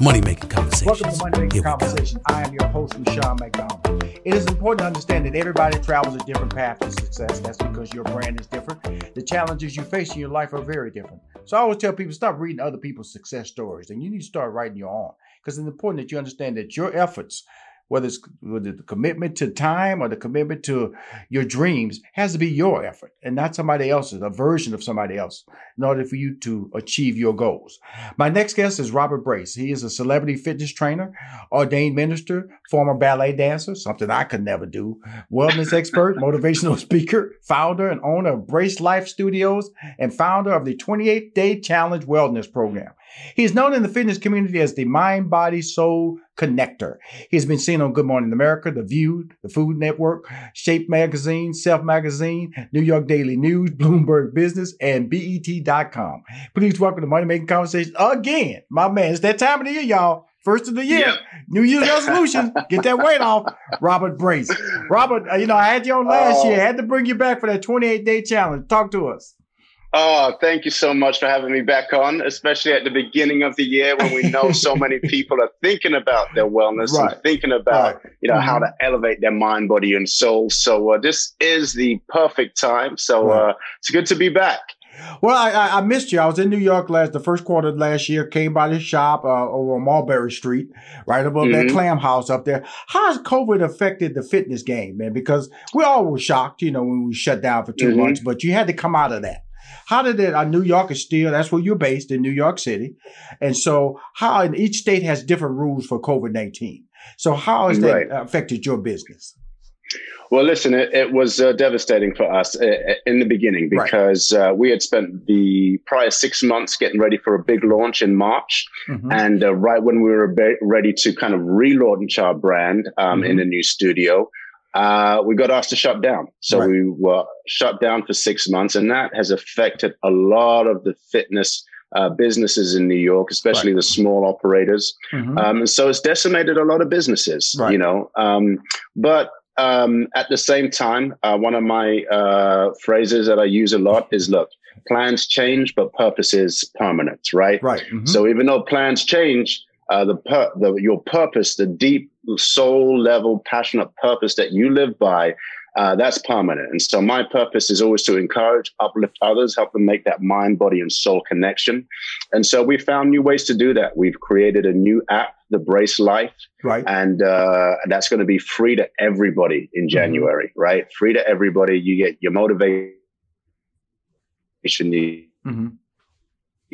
Money Making Conversations. Welcome to Money Making Conversation. I am your host, Rushion McDonald. It is important to understand that everybody travels a different path to success. That's because your brand is different. The challenges you face in your life are very different. So I always tell people stop reading other people's success stories and you need to start writing your own because it's important that you understand that your efforts whether it's whether the commitment to time or the commitment to your dreams has to be your effort and not somebody else's, a version of somebody else, in order for you to achieve your goals. My next guest is Robert Brace. He is a celebrity fitness trainer, ordained minister, former ballet dancer, something I could never do, wellness expert, motivational speaker, founder and owner of Brace Life Studios, and founder of the 28 Day Challenge Wellness Program. He is known in the fitness community as the mind, body, soul connector. He's been seen on Good Morning America, The View, The Food Network, Shape Magazine, Self Magazine, New York Daily News, Bloomberg Business, and BET.com. Please welcome to Money Making Conversation again. My man, it's that time of the year, y'all. First of the year, yep. New Year's resolution, get that weight off. Robert Brace. Robert, uh, you know, I had you on last year. I had to bring you back for that 28 day challenge. Talk to us. Oh, thank you so much for having me back on, especially at the beginning of the year when we know so many people are thinking about their wellness right. and thinking about, right. you know, mm-hmm. how to elevate their mind, body, and soul. So uh, this is the perfect time. So right. uh, it's good to be back. Well, I, I, missed you. I was in New York last the first quarter of last year. Came by the shop uh, over Mulberry Street, right above mm-hmm. that clam house up there. How has COVID affected the fitness game, man? Because we all were shocked, you know, when we shut down for 2 mm-hmm. months. But you had to come out of that. How did it? Uh, New York is still that's where you're based in New York City, and so how? And each state has different rules for COVID nineteen. So how has that affected your business? Well, listen, it, it was uh, devastating for us uh, uh in the beginning because right. uh, we had spent the prior six months getting ready for a big launch in March. Mm-hmm. And uh, right when we were ready to kind of relaunch our brand um, mm-hmm. in a new studio, uh, we got asked to shut down. So right. we were shut down for six months, and that has affected a lot of the fitness uh, businesses in New York, especially right. the small operators. Mm-hmm. Um, and so it's decimated a lot of businesses, right. you know. Um, but um, at the same time, uh, one of my uh, phrases that I use a lot is look, plans change, but purpose is permanent, right? Right. Mm-hmm. So even though plans change, uh, the, per- the your purpose, the deep soul level, passionate purpose that you live by, uh, that's permanent. And so my purpose is always to encourage, uplift others, help them make that mind, body, and soul connection. And so we found new ways to do that. We've created a new app, the Brace Life, right? And uh, that's going to be free to everybody in mm-hmm. January, mm-hmm. right? Free to everybody. You get your motivation. Mm-hmm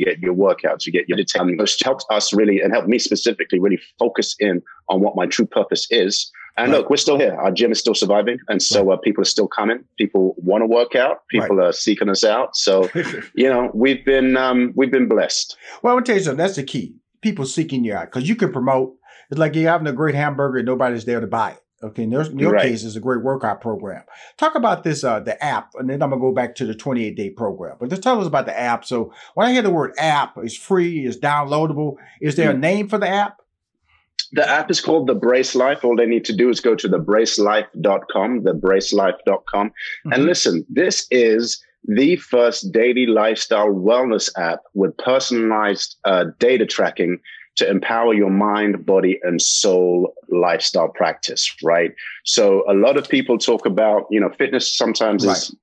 you get your workouts, you get your time, which helps us really and help me specifically really focus in on what my true purpose is. And right. look, we're still here. Our gym is still surviving, and so uh, people are still coming. People want to work out. People right. are seeking us out. So, you know, we've been um, we've been blessed. Well, I want to tell you something. That's the key. People seeking you out because you can promote. It's like you're having a great hamburger and nobody's there to buy it. Okay, in, in your right. case, it's a great workout program. Talk about this, uh, the app, and then I'm gonna go back to the 28 day program. But just tell us about the app. So when I hear the word app, it's free, it's downloadable. Is there a hmm. name for the app? The app is called the Brace Life. All they need to do is go to the bracelife.com, the bracelife.com. Mm-hmm. And listen, this is the first daily lifestyle wellness app with personalized uh, data tracking to empower your mind, body, and soul lifestyle practice, right? So a lot of people talk about, you know, fitness sometimes right. is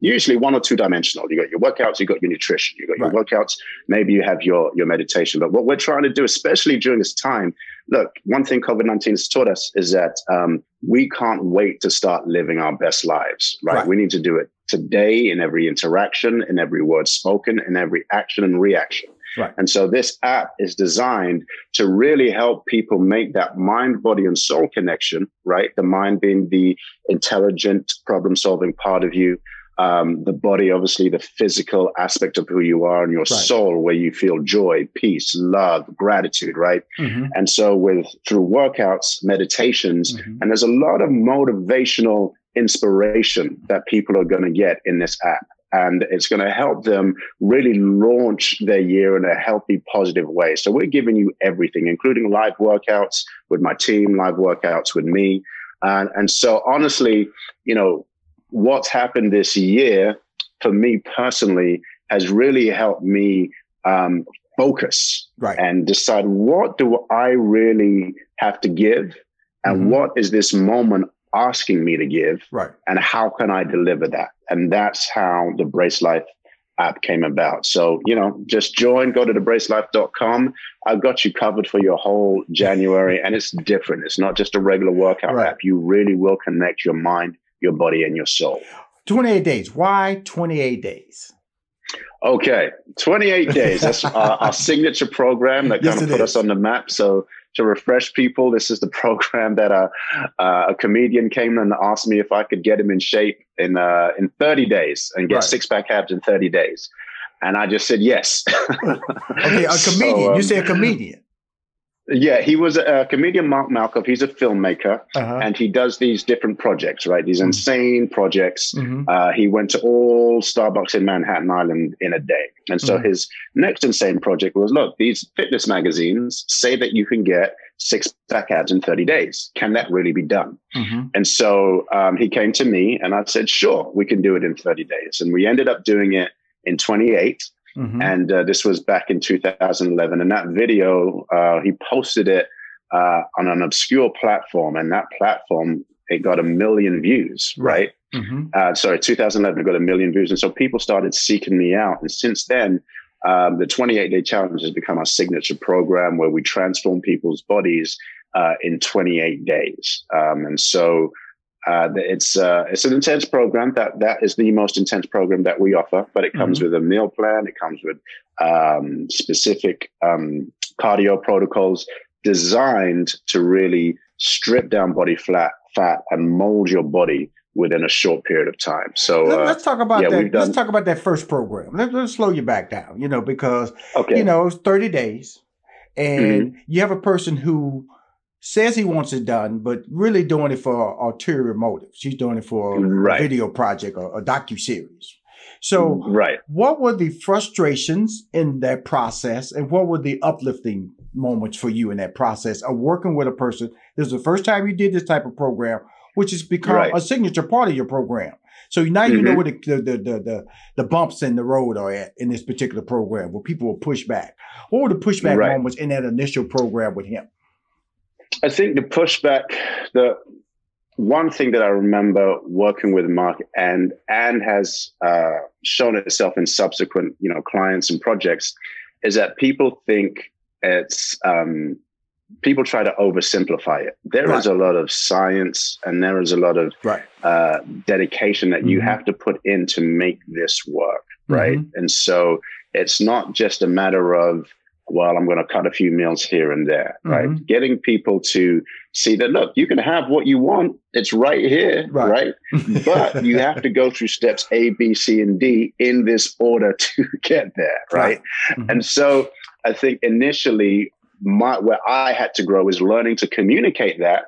usually one or two dimensional. You got your workouts, you got your nutrition, you got your right. workouts, maybe you have your your meditation. But what we're trying to do, especially during this time, look, one thing COVID nineteen has taught us is that um, we can't wait to start living our best lives. Right? right? We need to do it today in every interaction, in every word spoken, in every action and reaction. Right. And so this app is designed to really help people make that mind, body, and soul connection, right? The mind being the intelligent, problem solving part of you. Um, the body, obviously, the physical aspect of who you are, and your right. soul, where you feel joy, peace, love, gratitude, right? Mm-hmm. And so, with through workouts, meditations, mm-hmm. and there's a lot of motivational inspiration that people are going to get in this app. And it's going to help them really launch their year in a healthy, positive way. So we're giving you everything, including live workouts with my team, live workouts with me. And, and so honestly, you know, what's happened this year for me personally has really helped me um, focus right. and decide what do I really have to give and mm-hmm. what is this moment asking me to give right. and how can i deliver that? And that's how the brace life app came about. So you know just join go to the thebracelife.com i've got you covered for your whole january and it's different. It's not just a regular workout right. app. You really will connect your mind your body and your soul. 28 days. Why 28 days? Okay. 28 days. That's our, our signature program that yes, kind of put is. us on the map. So to refresh people. This is the program that a, a comedian came and asked me if I could get him in shape in uh, in 30 days and get right. six pack abs in 30 days. And I just said yes. okay, a comedian. So, um, you say a comedian. Yeah, he was a, comedian, Mark Malkoff. He's a filmmaker, uh-huh. and he does these different projects, right? These mm-hmm. insane projects. Mm-hmm. Uh, he went to all Starbucks in Manhattan Island in a day, and so mm-hmm. his next insane project was: look, these fitness magazines say that you can get six pack abs in 30 days. Can that really be done? Mm-hmm. And so um, he came to me, and I said, sure, we can do it in 30 days, and we ended up doing it in 28. Mm-hmm. And uh, this was back in 2011. And that video, uh, he posted it uh, on an obscure platform, and that platform it got a million views, right? Mm-hmm. Uh, sorry, 2011 it got a million views, and so people started seeking me out. And since then, um, the 28 day challenge has become our signature program where we transform people's bodies uh, in 28 days. Um, and so uh, it's uh, it's an intense program. That that is the most intense program that we offer. But it comes mm-hmm. with a meal plan. It comes with um, specific um, cardio protocols designed to really strip down body fat fat and mold your body within a short period of time. So Let, us uh, talk about yeah, that. Done... Let's talk about that first program. Let, us slow you back down. You know because okay. you know it's thirty days, and mm-hmm. you have a person who says he wants it done, but really doing it for ulterior motives. He's doing it for right. a video project or a docu series. So, right. what were the frustrations in that process, and what were the uplifting moments for you in that process of working with a person? This is the first time you did this type of program, which has become right. a signature part of your program. So now you mm-hmm. know where the, the, the the the bumps in the road are at in this particular program, where people will push back. What were the pushback right. moments in that initial program with him? I think the pushback, the one thing that I remember working with Mark and and has uh, shown itself in subsequent, you know, clients and projects, is that people think it's um, people try to oversimplify it. There right. is a lot of science and there is a lot of right. uh, dedication that mm-hmm. you have to put in to make this work, right? Mm-hmm. And so it's not just a matter of well, I'm going to cut a few meals here and there, right? Mm-hmm. Getting people to see that, look, you can have what you want. It's right here, right? right? but you have to go through steps A, B, C, and D in this order to get there, right? right. Mm-hmm. And so I think initially, my, where I had to grow is learning to communicate that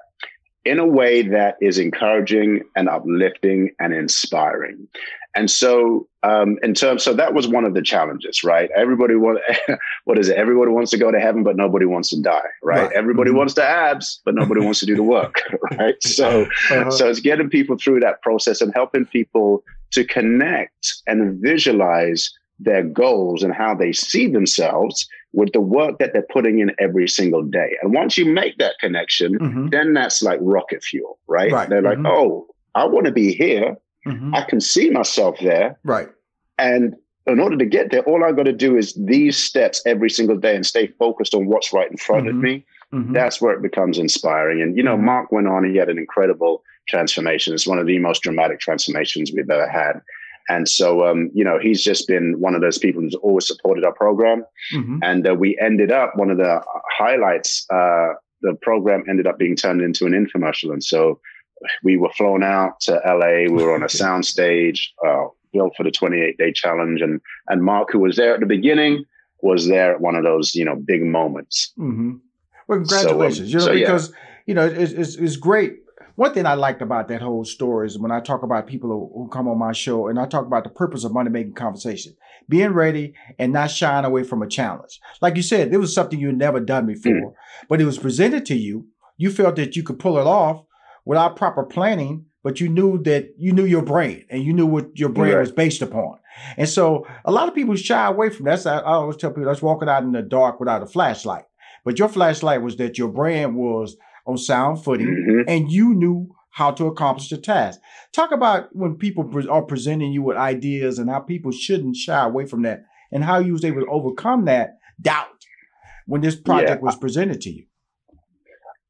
in a way that is encouraging and uplifting and inspiring. And so, um, in terms, so that was one of the challenges, right? Everybody want, what is it? Everybody wants to go to heaven, but nobody wants to die, right? right. Everybody mm-hmm. wants to abs, but nobody wants to do the work, right? So, uh-huh. so it's getting people through that process and helping people to connect and visualize their goals and how they see themselves with the work that they're putting in every single day. And once you make that connection, mm-hmm. then that's like rocket fuel, right? right. They're mm-hmm. like, oh, I want to be here Mm-hmm. I can see myself there. Right. And in order to get there, all I got to do is these steps every single day and stay focused on what's right in front mm-hmm. of me. Mm-hmm. That's where it becomes inspiring. And, you know, mm-hmm. Mark went on, and he had an incredible transformation. It's one of the most dramatic transformations we've ever had. And so, um, you know, he's just been one of those people who's always supported our program. Mm-hmm. And uh, we ended up, one of the highlights, uh, the program ended up being turned into an infomercial. And so we were flown out to LA. We were on a sound stage, uh, built for the 28 day challenge. And, and Mark, who was there at the beginning, was there at one of those, you know, big moments. Mm-hmm. Well, congratulations. So, um, you know, so, because, yeah. you know, it's, it's, it's, great one thing I liked about that whole story is when I talk about people who, who come on my show and I talk about the purpose of money making conversation, being ready and not shying away from a challenge. Like you said, it was something you had never done before, mm. but it was presented to you. You felt that you could pull it off without proper planning, but you knew that you knew your brain and you knew what your brain right. was based upon. And so a lot of people shy away from that. I, I always tell people that's walking out in the dark without a flashlight. But your flashlight was that your brain was on sound footing mm-hmm. and you knew how to accomplish the task. Talk about when people are presenting you with ideas and how people shouldn't shy away from that and how you was able to overcome that doubt when this project yeah. was presented to you.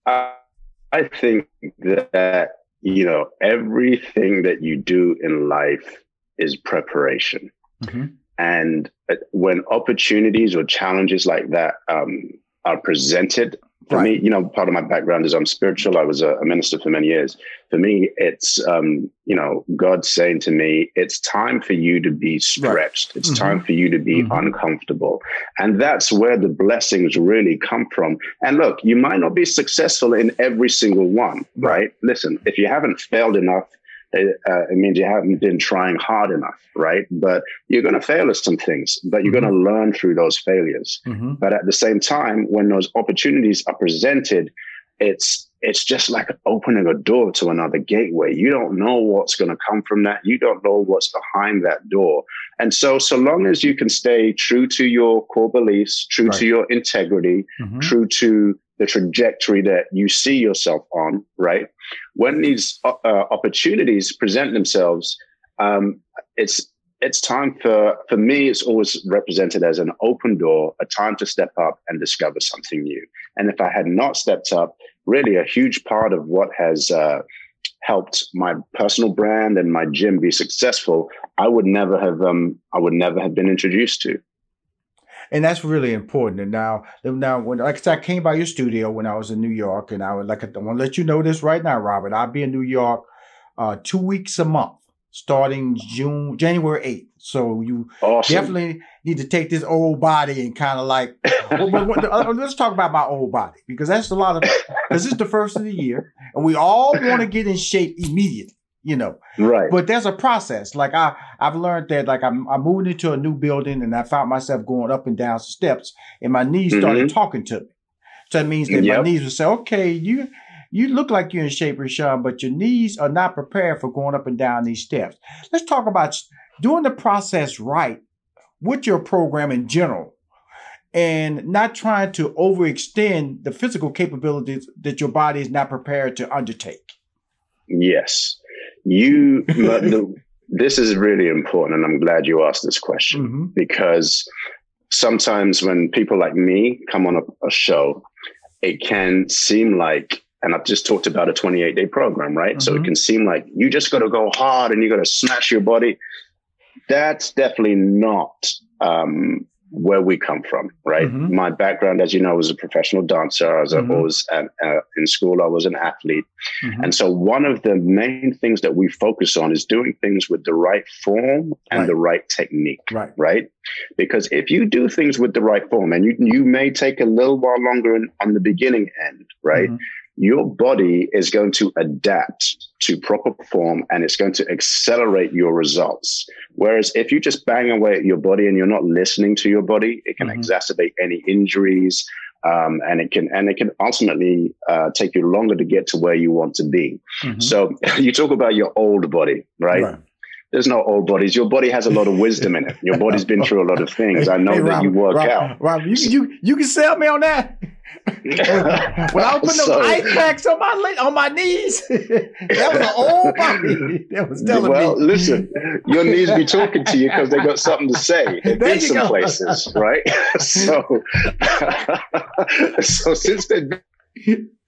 I think that, you know, everything that you do in life is preparation. Mm-hmm. And uh, when opportunities or challenges like that um, are presented, for right. me, you know, part of my background is I'm spiritual. I was a, a minister for many years. For me, it's, um, you know, God saying to me, it's time for you to be stretched. Right. It's mm-hmm. time for you to be mm-hmm. uncomfortable. And that's where the blessings really come from. And look, you might not be successful in every single one, right? right? Listen, if you haven't failed enough, it, uh, it, means you haven't been trying hard enough, right? But you're going to fail at some things, but you're mm-hmm. going to learn through those failures. Mm-hmm. But at the same time, when those opportunities are presented, it's it's just like opening a door to another gateway. You don't know what's going to come from that. You don't know what's behind that door. And so, so long as you can stay true to your core beliefs, true right. to your integrity, mm-hmm. true to the trajectory that you see yourself on, right? When these uh, uh, opportunities present themselves, um, it's it's time for for me. It's always represented as an open door, a time to step up and discover something new. And if I had not stepped up, really a huge part of what has uh, helped my personal brand and my gym be successful, I would never have um, I would never have been introduced to and that's really important. And now, now when like I said, I came by your studio when I was in New York, and I would like I want to let you know this right now, Robert. I'll be in New York uh, two weeks a month, starting June January eighth. So you awesome. definitely need to take this old body and kind of like uh, let's talk about my old body because that's a lot of this is the first of the year, and we all want to get in shape immediately you know. Right. But there's a process. Like I, I've learned that like I'm, I moved into a new building and I found myself going up and down steps and my knees started mm-hmm. talking to me. So that means that yep. my knees would say, okay, you, you look like you're in shape, Rushion, but your knees are not prepared for going up and down these steps. Let's talk about doing the process right with your program in general and not trying to overextend the physical capabilities that your body is not prepared to undertake. Yes you the, this is really important and i'm glad you asked this question mm-hmm. because sometimes when people like me come on a, a, show it can seem like and i've just talked about a 28 day program right mm-hmm. so it mm-hmm. can seem like you just got to go hard and you got to smash your body that's definitely not um, where we come from, right? Mm-hmm. My background, as you know, was a professional dancer. As I was mm-hmm. always at, uh, in school. I was an athlete, mm-hmm. and so one of the main things that we focus on is doing things with the right form and right. the right technique, right? Right? Because if you do things with the right form, and you you may take a little while longer in, on the beginning end, right? Mm-hmm your body is going to adapt to proper form and it's going to accelerate your results. Whereas if you just bang away at your body and you're not listening to your body, it can mm-hmm. exacerbate any injuries. Um, and it can and it can ultimately uh, take you longer to get to where you want to be. Mm-hmm. So you talk about your old body, right? right? There's no old bodies. Your body has a lot of wisdom in it. Your body's been through a lot of things. I know hey, that Rob, you work Rob, out. Rob, you, you you can sell me on that. when I was putting so, those ice packs on my on my knees, that was an old body that was telling well, me. Well, listen, your knees be talking to you because they got something to say. Been some go. places, right? so, so since they've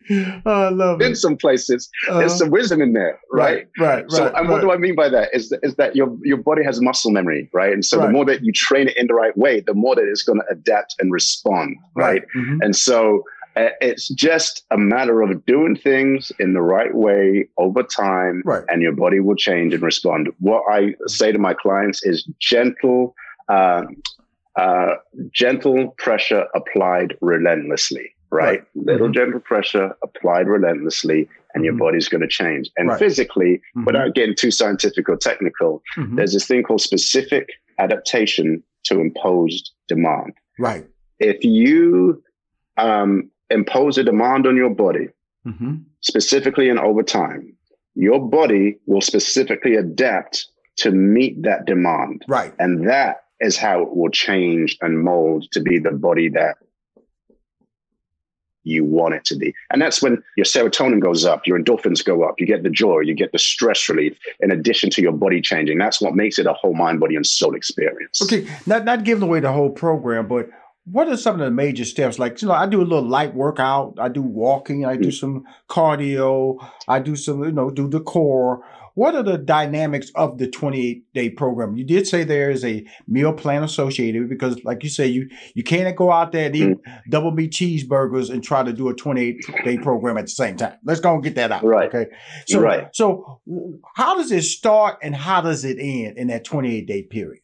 oh, I love in it. some places. Uh, there's some wisdom in there, right? Right, right. So, and right. what do I mean by that? Is is that your your body has muscle memory, right? And so right. the more that you train it in the right way, the more that it's going to adapt and respond, right? right. Mm-hmm. And so uh, it's just a matter of doing things in the right way over time, right. and your body will change and respond. What I say to my clients is gentle. Uh, uh, gentle pressure applied relentlessly right? right. Little mm-hmm. gentle pressure applied relentlessly, and your mm-hmm. body's going to change. And right. physically, mm-hmm. without getting too scientific or technical, mm-hmm. there's this thing called specific adaptation to imposed demand. Right. If you um, impose a demand on your body, mm-hmm. specifically and over time, your body will specifically adapt to meet that demand. Right. And that is how it will change and mold to be the body that you want it to be. And that's when your serotonin goes up, your endorphins go up, you get the joy, you get the stress relief, in addition to your body changing. That's what makes it a whole mind, body, and soul experience. Okay, not not giving away the whole program, but what are some of the major steps? Like, you know, I do a little light workout, I do walking, I do mm. some cardio, I do some, you know, do the core. What are the dynamics of the 28 day program? You did say there is a meal plan associated because, like you say, you you can't go out there and eat mm. double meat cheeseburgers and try to do a 28 day program at the same time. Let's go and get that out. Right. Okay. So, right. so how does it start and how does it end in that 28 day period?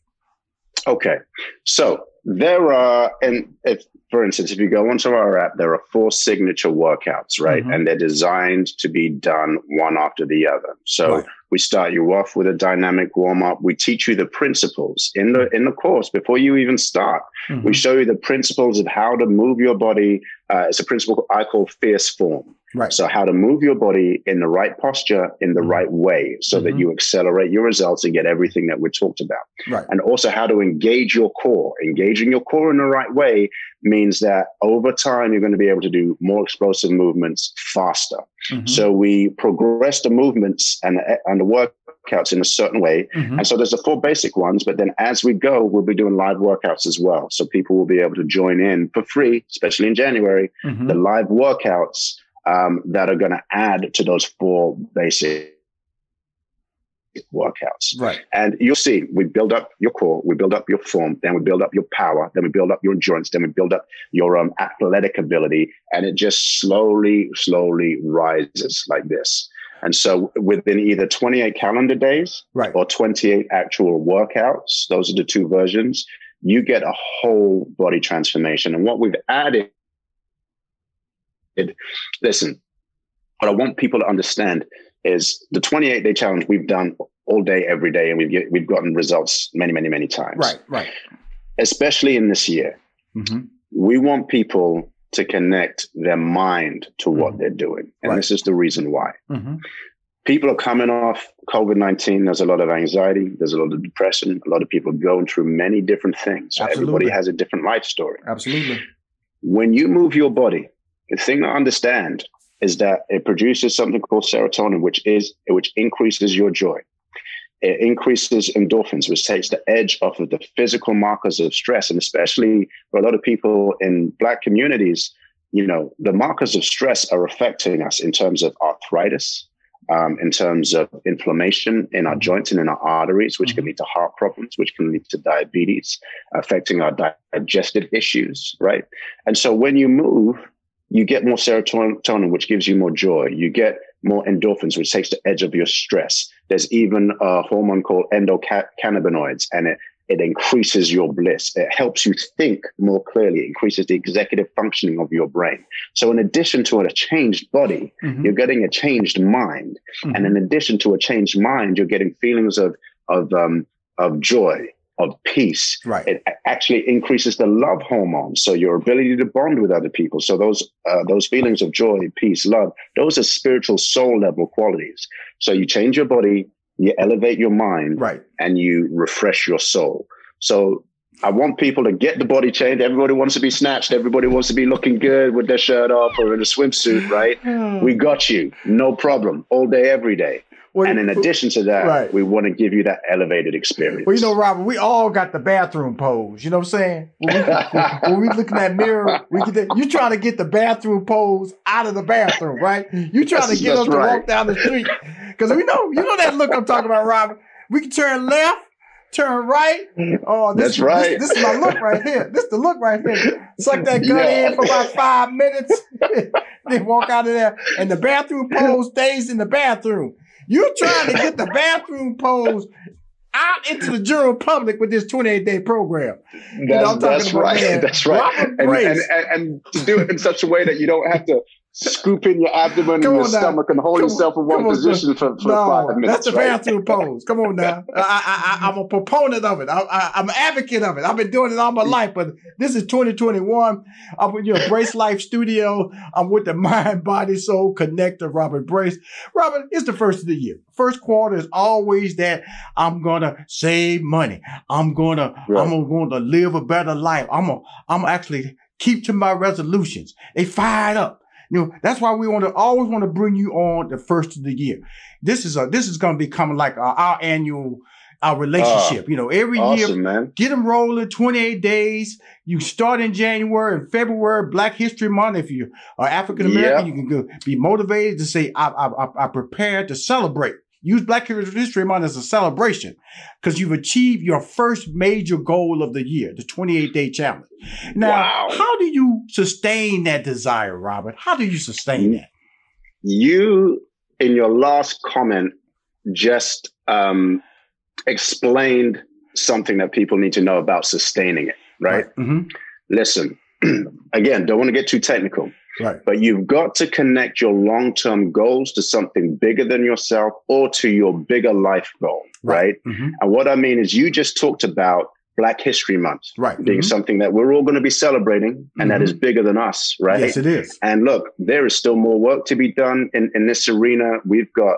Okay. So there are, and if, for instance, if you go onto our app, there are four signature workouts, right? Mm-hmm. And they're designed to be done one after the other. So right. we start you off with a dynamic warm up. We teach you the principles in the in the course before you even start. Mm-hmm. We show you the principles of how to move your body. Uh, it's a principle I call fierce form. Right. So how to move your body in the right posture in the mm-hmm. right way so mm-hmm. that you accelerate your results and get everything that we talked about. Right. And also how to engage your core. Engaging your core in the right way means that over time you're going to be able to do more explosive movements faster. Mm-hmm. So we progress the movements and, and the workouts in a certain way. Mm-hmm. And so there's the four basic ones, but then as we go, we'll be doing live workouts as well. So people will be able to join in for free, especially in January, mm-hmm. the live workouts um, that are going to add to those four basic workouts. Right. And you'll see we build up your core, we build up your form, then we build up your power, then we build up your endurance, then we build up your um, athletic ability. And it just slowly, slowly rises like this. And so within either 28 calendar days right. or 28 actual workouts, those are the two versions, you get a whole body transformation. And what we've added it, listen, what I want people to understand is the 28 day challenge we've done all day, every day, and we've get, we've gotten results many, many, many times. Right, right. Especially in this year, mm-hmm. we want people to connect their mind to what mm-hmm. they're doing, and right. this is the reason why. Mm-hmm. People are coming off COVID 19. There's a lot of anxiety. There's a lot of depression. A lot of people going through many different things. So everybody has a different life story. Absolutely. When you move your body, the thing to understand is that it produces something called serotonin, which is which increases your joy. It increases endorphins, which takes the edge off of the physical markers of stress, and especially for a lot of people in Black communities, you know, the markers of stress are affecting us in terms of arthritis, um, in terms of inflammation in our joints and in our arteries, which can lead to heart problems, which can lead to diabetes, affecting our digestive issues, right? And so when you move, you get more serotonin, which gives you more joy. You get more endorphins, which takes the edge of your stress. There's even a hormone called endocannabinoids, and it, it increases your bliss. It helps you think more clearly, it increases the executive functioning of your brain. So, in addition to a changed body, mm-hmm. you're getting a changed mind. Mm-hmm. And in addition to a changed mind, you're getting feelings of, of, um, of joy, of peace. Right. It actually increases the love hormone, so your ability to bond with other people. So those uh, those feelings of joy, peace, love, those are spiritual soul level qualities. So you change your body, you elevate your mind, right, and you refresh your soul. So I want people to get the body changed. Everybody wants to be snatched. Everybody wants to be looking good with their shirt off or in a swimsuit, right? we got you. No problem. All day, every day. Well, and in addition to that, right. we want to give you that elevated experience. Well, you know, Robert, we all got the bathroom pose. You know what I'm saying? When we, when we look in that mirror, we get the, you trying to get the bathroom pose out of the bathroom, right? You trying that's, to get us right. to walk down the street because we know you know that look I'm talking about, Robert. We can turn left, turn right. Oh, this, that's right. This, this, is my look right here. This is the look right here. Suck that gun yeah. in for about five minutes, then walk out of there, and the bathroom pose stays in the bathroom. You're trying to get the bathroom pose out into the general public with this 28 day program. That's, you know, that's right. That's right. And, and, and, and, to do it in such a way that you don't have to scoop in your abdomen and your stomach and hold come yourself in one position for, for no, five minutes. That's the right? bathroom pose. Come on now. I, I, am a proponent of it. I, am an advocate of it. I've been doing it all my life, but this is 2021. I'm with your Brace Life Studio. I'm with the Mind, Body, Soul Connector, Robert Brace. Robert, it's the first of the year. First quarter is always that I'm gonna save money. I'm gonna right. I'm going to live a better life. I'm gonna I'm actually keep to my resolutions. They fired up. You know, that's why we want to always want to bring you on the first of the year. This is a this is going to become like our, our annual our relationship. Uh, you know, every awesome, year, man. get them rolling. Twenty eight days. You start in January and February, Black History Month. If you are African American, you can go, be motivated to say, "I, I, I prepared to celebrate." Use Black History Month as a celebration because you've achieved your first major goal of the year, the 28 day challenge. Now, wow. how do you sustain that desire, Robert? How do you sustain that? You, in your last comment, just um, explained something that people need to know about sustaining it, right? right. Mm-hmm. Listen, again, don't want to get too technical. Right. But you've got to connect your long term goals to something bigger than yourself or to your bigger life goal. Right. right? Mm-hmm. And what I mean is, you just talked about Black History Month right. being mm-hmm. something that we're all going to be celebrating and mm-hmm. that is bigger than us. Right. Yes, it is. And look, there is still more work to be done in, in this arena. We've got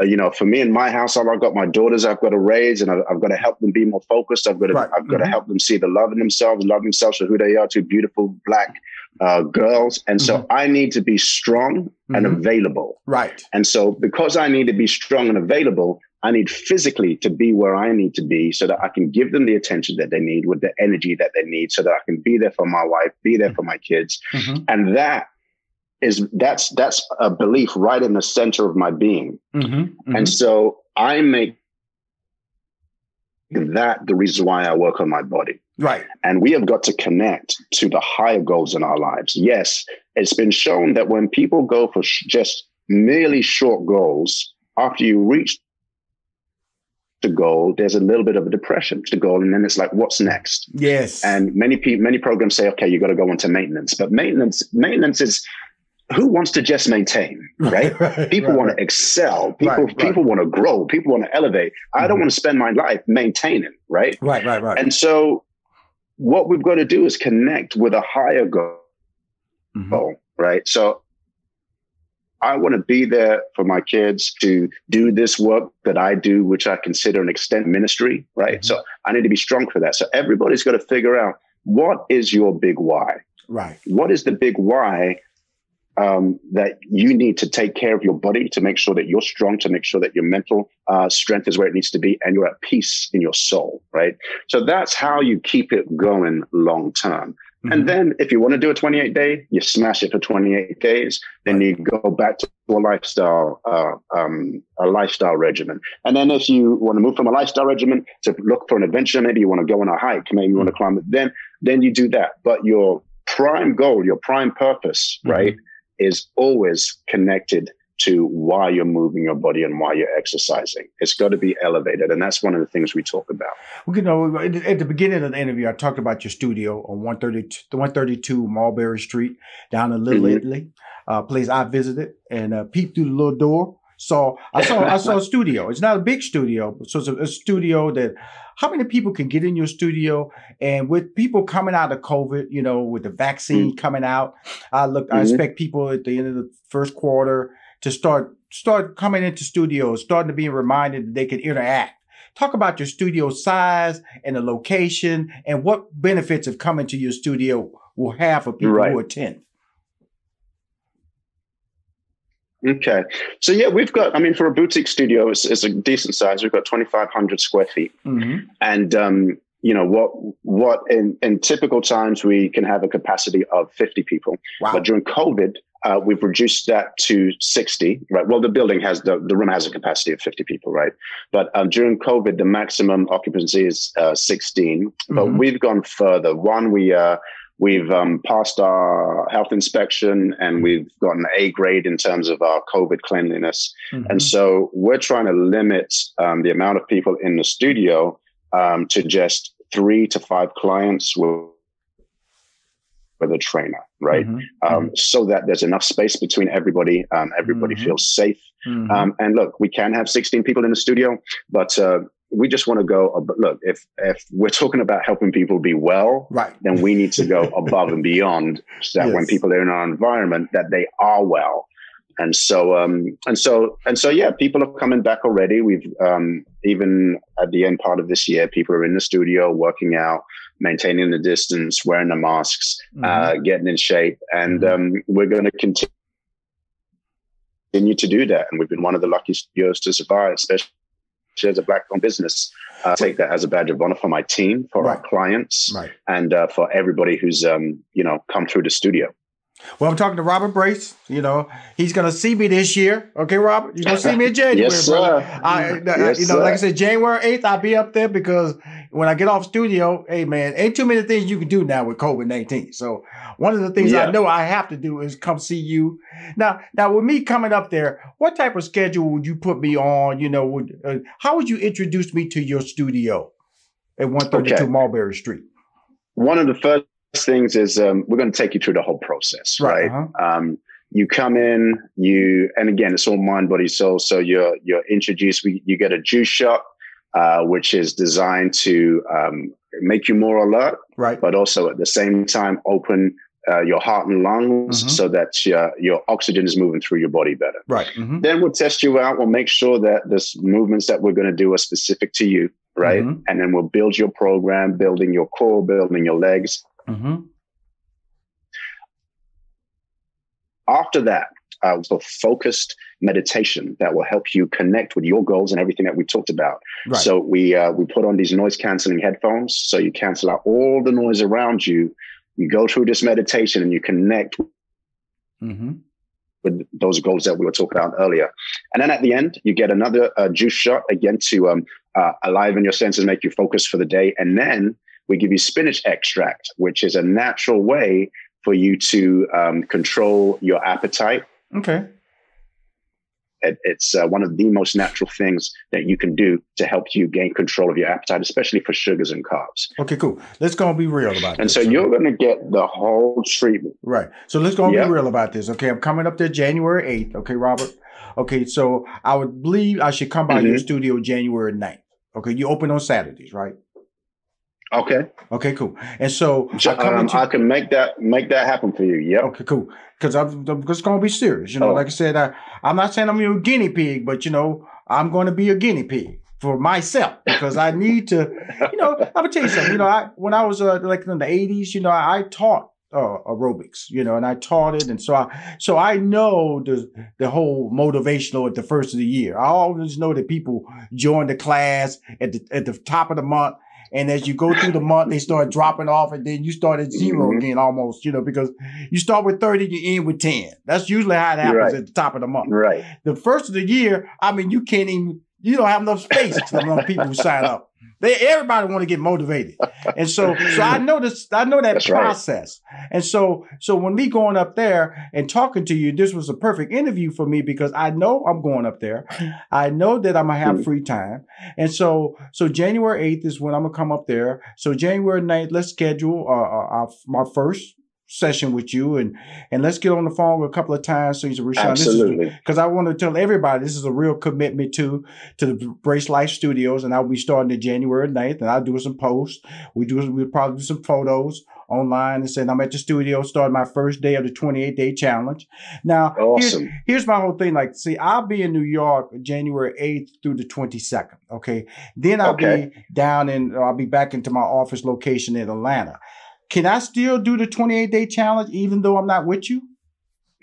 you know, for me in my house, I've got my daughters I've got to raise and I've, I've got to help them be more focused. I've got to, right. I've got mm-hmm. to help them see the love in themselves, love themselves for who they are, two beautiful black uh, girls. And so mm-hmm. I need to be strong and mm-hmm. available. Right. And so because I need to be strong and available, I need physically to be where I need to be so that I can give them the attention that they need with the energy that they need so that I can be there for my wife, be there for my kids. Mm-hmm. And that is that's that's a belief right in the center of my being. Mm-hmm. Mm-hmm. And so I make that the reason why I work on my body. Right. And we have got to connect to the higher goals in our lives. Yes, it's been shown that when people go for sh- just merely short goals, after you reach the goal, there's a little bit of a depression to the goal, and then it's like, what's next? Yes. And many people, many programs say, okay, you got to go into maintenance, but maintenance, maintenance is who wants to just maintain, right? right people right, want to excel. People right, people want to grow. People want to elevate. Mm-hmm. I don't mm-hmm. want to spend my life maintaining, right? Right, right, right. And so what we've got to do is connect with a higher goal, mm-hmm. right? So I want to be there for my kids to do this work that I do, which I consider an extent ministry, right? Mm-hmm. So I need to be strong for that. So everybody's got to figure out what is your big why? Right. What is the big why um, that you need to take care of your body to make sure that you're strong, to make sure that your mental uh, strength is where it needs to be, and you're at peace in your soul, right? So that's how you keep it going long term. Mm-hmm. And then if you want to do a 28 day, you smash it for 28 days. Then you go back to a lifestyle, uh, um, a lifestyle regimen. And then if you want to move from a lifestyle regimen to look for an adventure, maybe you want to go on a hike, maybe you want to mm-hmm. climb it, then, then you do that. But your prime goal, your prime purpose, mm-hmm. Is always connected to why you're moving your body and why you're exercising. It's got to be elevated. And that's one of the things we talk about. Well, you know, at the beginning of the interview, I talked about your studio on 132, 132 Mulberry Street down in Little mm-hmm. Italy. Uh, place I visited and uh, peeped through the little door. So I saw I saw a studio. It's not a big studio, so it's a, a studio that how many people can get in your studio? And with people coming out of COVID, you know, with the vaccine mm-hmm. coming out, I look, mm-hmm. I expect people at the end of the first quarter to start start coming into studios, starting to be reminded that they can interact. Talk about your studio size and the location and what benefits of coming to your studio will have for people right. who attend. Okay. So yeah, we've got. I mean, for a boutique studio, it's, it's a decent size. We've got twenty five hundred square feet, mm-hmm. and um, you know what? What in in typical times we can have a capacity of fifty people, wow. but during COVID, uh, we've reduced that to 60, right? Well, the building has the, the room has a capacity of 50 people, right? But um, during COVID, the maximum occupancy is uh, 16. But mm-hmm. we've gone further. One, we uh, We've um, passed our health inspection and we've gotten A grade in terms of our COVID cleanliness. Mm-hmm. And so we're trying to limit um, the amount of people in the studio um, to just three to five clients with, with a trainer, right? Mm-hmm. Um, mm-hmm. so that there's enough space between everybody. Um, everybody mm-hmm. feels safe. Mm-hmm. Um, and look, we can have 16 people in the studio, but uh, we just want to go look if if we're talking about helping people be well right then we need to go above and beyond so that yes. when people are in our environment that they are well and so um and so and so yeah people are coming back already we've um even at the end part of this year people are in the studio working out maintaining the distance wearing the masks mm-hmm. uh getting in shape and mm-hmm. um we're going to continue to do that and we've been one of the lucky studios to survive especially as a black owned business, uh, take that as a badge of honor for my team, for right. our clients, right. and uh, for everybody who's um, you know come through the studio. Well, I'm talking to Robert Brace. You know, he's going to see me this year. Okay, Robert, you're going to see me in January, yes, brother. Sir. I, yes, you know, sir. like I said, January 8th, I'll be up there because when I get off studio, hey, man, ain't too many things you can do now with COVID 19. So one of the things yeah. I know I have to do is come see you. Now, now with me coming up there, what type of schedule would you put me on? You know, would, uh, how would you introduce me to your studio at 132 okay. Mulberry Street? One of the first things is um, we're going to take you through the whole process, right? right? Uh-huh. Um, you come in, you, and again, it's all mind, body, soul. So you're you're introduced. We, you get a juice shot, uh, which is designed to um, make you more alert, right? But also at the same time open uh, your heart and lungs mm-hmm. so that your, your oxygen is moving through your body better. Right. Mm-hmm. Then we'll test you out. We'll make sure that this movements that we're going to do are specific to you. Right. Mm-hmm. And then we'll build your program, building your core, building your legs. Mm-hmm. After that, uh, so focused meditation that will help you connect with your goals and everything that we talked about. Right. So we uh, we put on these noise canceling headphones, so you cancel out all the noise around you. You go through this meditation and you connect mm-hmm. with those goals that we were talking about earlier. And then at the end, you get another uh, juice shot again to um, uh, aliven your senses, make you focus for the day, and then we give you spinach extract, which is a natural way for you to um, control your appetite. Okay. It, it's uh, one of the most natural things that you can do to help you gain control of your appetite, especially for sugars and carbs. Okay, cool. Let's go and be real about and this. And so you're going to get the whole treatment. Right. So let's go and yep. be real about this. Okay, I'm coming up there January 8th. Okay, Robert. Okay, so I would believe I should come by mm-hmm. your studio January 9th. Okay, you open on Saturdays, right? Okay. Okay, cool. And so I, um, I, can make that make that happen for you. Yeah. Okay, cool. Because I'm, I'm just gonna be serious. You know, oh. like I said, I, I'm not saying I'm your guinea pig, but you know, I'm going to be a guinea pig for myself because I need to. You know, I'm gonna tell you something. You know, I when I was uh, like in the '80s, you know, I, I taught uh, aerobics, you know, and I taught it, and so I so I know the the whole motivational at the first of the year. I always know that people join the class at the at the top of the month, and as you go through the month, they start dropping off, and then you start at 0 mm-hmm. again almost, you know, because you start with 30, you end with 10. That's usually how it happens right. at the top of the month. Right. The first of the year, I mean, you can't even, you don't have enough space to enough people who sign up. They everybody want to get motivated, and so so I know this. I know that That's process, right. and so so when me going up there and talking to you, this was a perfect interview for me because I know I'm going up there. I know that I'm gonna have mm-hmm. free time, and so so January eighth is when I'm gonna come up there. So January 9th, let's schedule uh, uh, my first session with you and and let's get on the phone a couple of times so you Rushion. Absolutely. Because I want to tell everybody this is a real commitment to to the Brace Life Studios and I'll be starting in January 9th and I'll do some posts. We do we'll probably do some photos online and saying I'm at the studio starting my first day of the 28 day challenge. Now awesome. here's, here's my whole thing. Like see I'll be in New York January 8th through the 22nd. Okay. Then I'll okay. be down in I'll be back into my office location in Atlanta. Can I still do the 28 day challenge even though I'm not with you?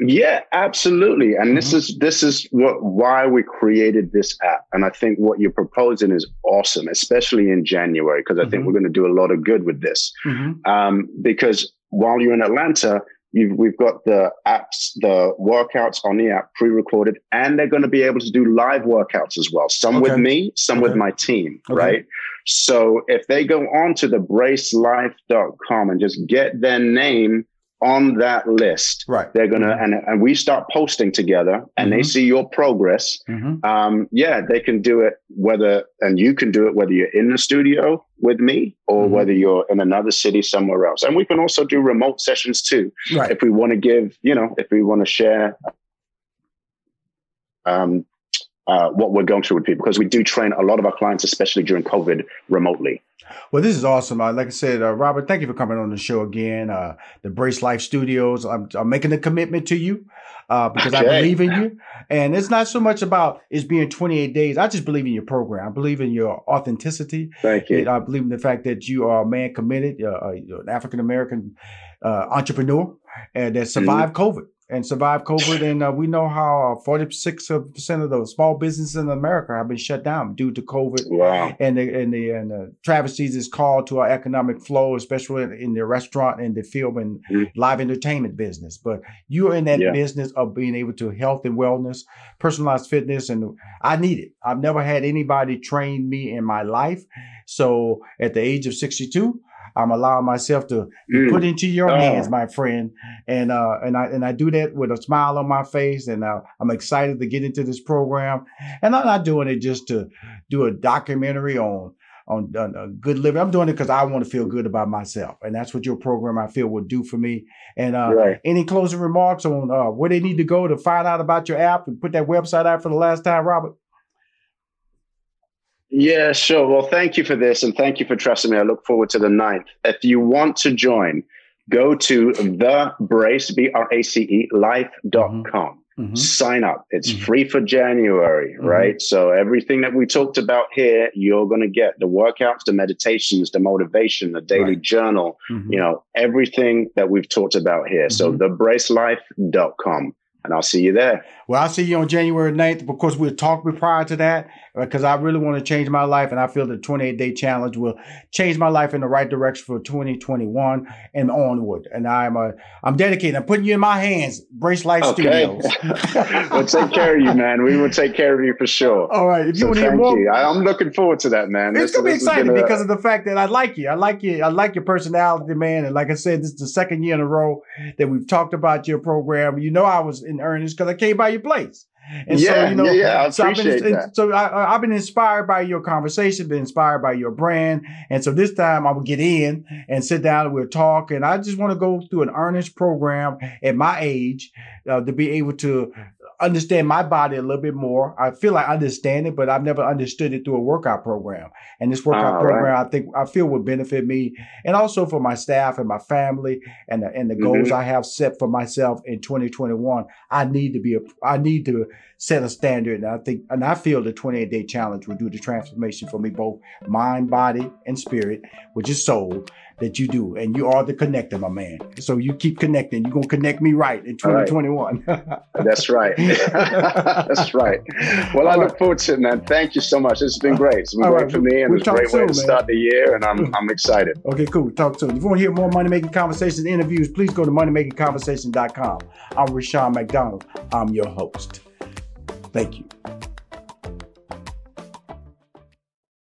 Yeah, absolutely. And mm-hmm. this is this is what why we created this app. And I think what you're proposing is awesome, especially in January, because I mm-hmm. think we're going to do a lot of good with this. Mm-hmm. Um, because while you're in Atlanta, You've, we've got the apps, the workouts on the app pre-recorded, and they're going to be able to do live workouts as well. Some okay. with me, some okay. with my team, okay. right? So if they go on to the bracelife.com and just get their name on that list. Right. They're gonna mm-hmm. and and we start posting together, and mm-hmm. they see your progress. Mm-hmm. Um, yeah, they can do it whether and you can do it whether you're in the studio with me or mm-hmm. whether you're in another city somewhere else. And we can also do remote sessions too, right. if we want to give. You know, if we want to share. Um, uh, what we're going through with people because we do train a lot of our clients, especially during COVID, remotely. Well, this is awesome. Uh, like I said, uh, Robert, thank you for coming on the show again. Uh, the Brace Life Studios, I'm, I'm making a commitment to you uh, because okay. I believe in you. And it's not so much about it's being 28 days. I just believe in your program. I believe in your authenticity. Thank you. I believe in the fact that you are a man committed, uh, an African American uh, entrepreneur and that survived mm-hmm. COVID and survived COVID. And uh, we know how 46% of the small businesses in America have been shut down due to COVID. Wow. And the, and the, and the travesties is called to our economic flow, especially in, in the restaurant and the film and mm-hmm. live entertainment business. But you're in that yeah. business of being able to health and wellness, personalized fitness. And I need it. I've never had anybody train me in my life. So at the age of 62, I'm allowing myself to mm. put into your oh. hands, my friend, and uh, and I and I do that with a smile on my face, and uh, I'm excited to get into this program. And I'm not doing it just to do a documentary on on, on uh, good living. I'm doing it because I want to feel good about myself, and that's what your program I feel will do for me. And uh, right. any closing remarks on uh, where they need to go to find out about your app and put that website out for the last time, Robert? Yeah, sure. Well, thank you for this and thank you for trusting me. I look forward to the ninth. If you want to join, go to the brace, B R A C E, life.com. Mm-hmm. mm-hmm. Sign up. It's mm-hmm. free for January, mm-hmm. right? So everything that we talked about here, you're going to get the workouts, the meditations, the motivation, the daily right. journal, mm-hmm. you know, everything that we've talked about here. So mm-hmm. thebracelife.com and I'll see you there. Well, I'll see you on January 9th. Of course, we'll talk prior to that uh, because I really want to change my life. And I feel the 28 day challenge will change my life in the right direction for 2021 and onward. And I'm a, I'm dedicated. I'm putting you in my hands, Brace Life okay. Studios. we'll take care of you, man. We will take care of you for sure. All right. If you so want to hear more, you. I, am looking forward to that, man. It's going to be exciting gonna... because of the fact that I like you. I like you. I like your personality, man. And like I said, this is the second year in a row that we've talked about your program. You know, I was in earnest because I came by your place. And yeah, so, you know, yeah, yeah, I so appreciate been, that. So I, have been inspired by your conversation, been inspired by your brand. And so this time I will get in and sit down and we'll talk. And I just want to go through an earnest program at my age uh, to be able to understand my body a little bit more. I feel like I understand it, but I've never understood it through a workout program. And this workout oh, program, right. I think I feel would benefit me and also for my staff and my family and the, and the mm-hmm. goals I have set for myself in 2021. I need to be a, I need to set a standard. And I think, and I feel the 28 day challenge will do the transformation for me, both mind, body, and spirit, which is soul that you do. And you are the connector, my man. So you keep connecting. You're going to connect me right in 2021. Right. That's right. That's right. Well, I look forward to it, man. Thank you so much. This has been great. It's been All great right. for me and it's a great soon, way to man. start the year. And I'm, I'm excited. Okay, cool. Talk soon. If you want to hear more Money Making Conversations interviews, please go to moneymakingconversation.com. I'm Rushion McDonald. I'm your host. Thank you.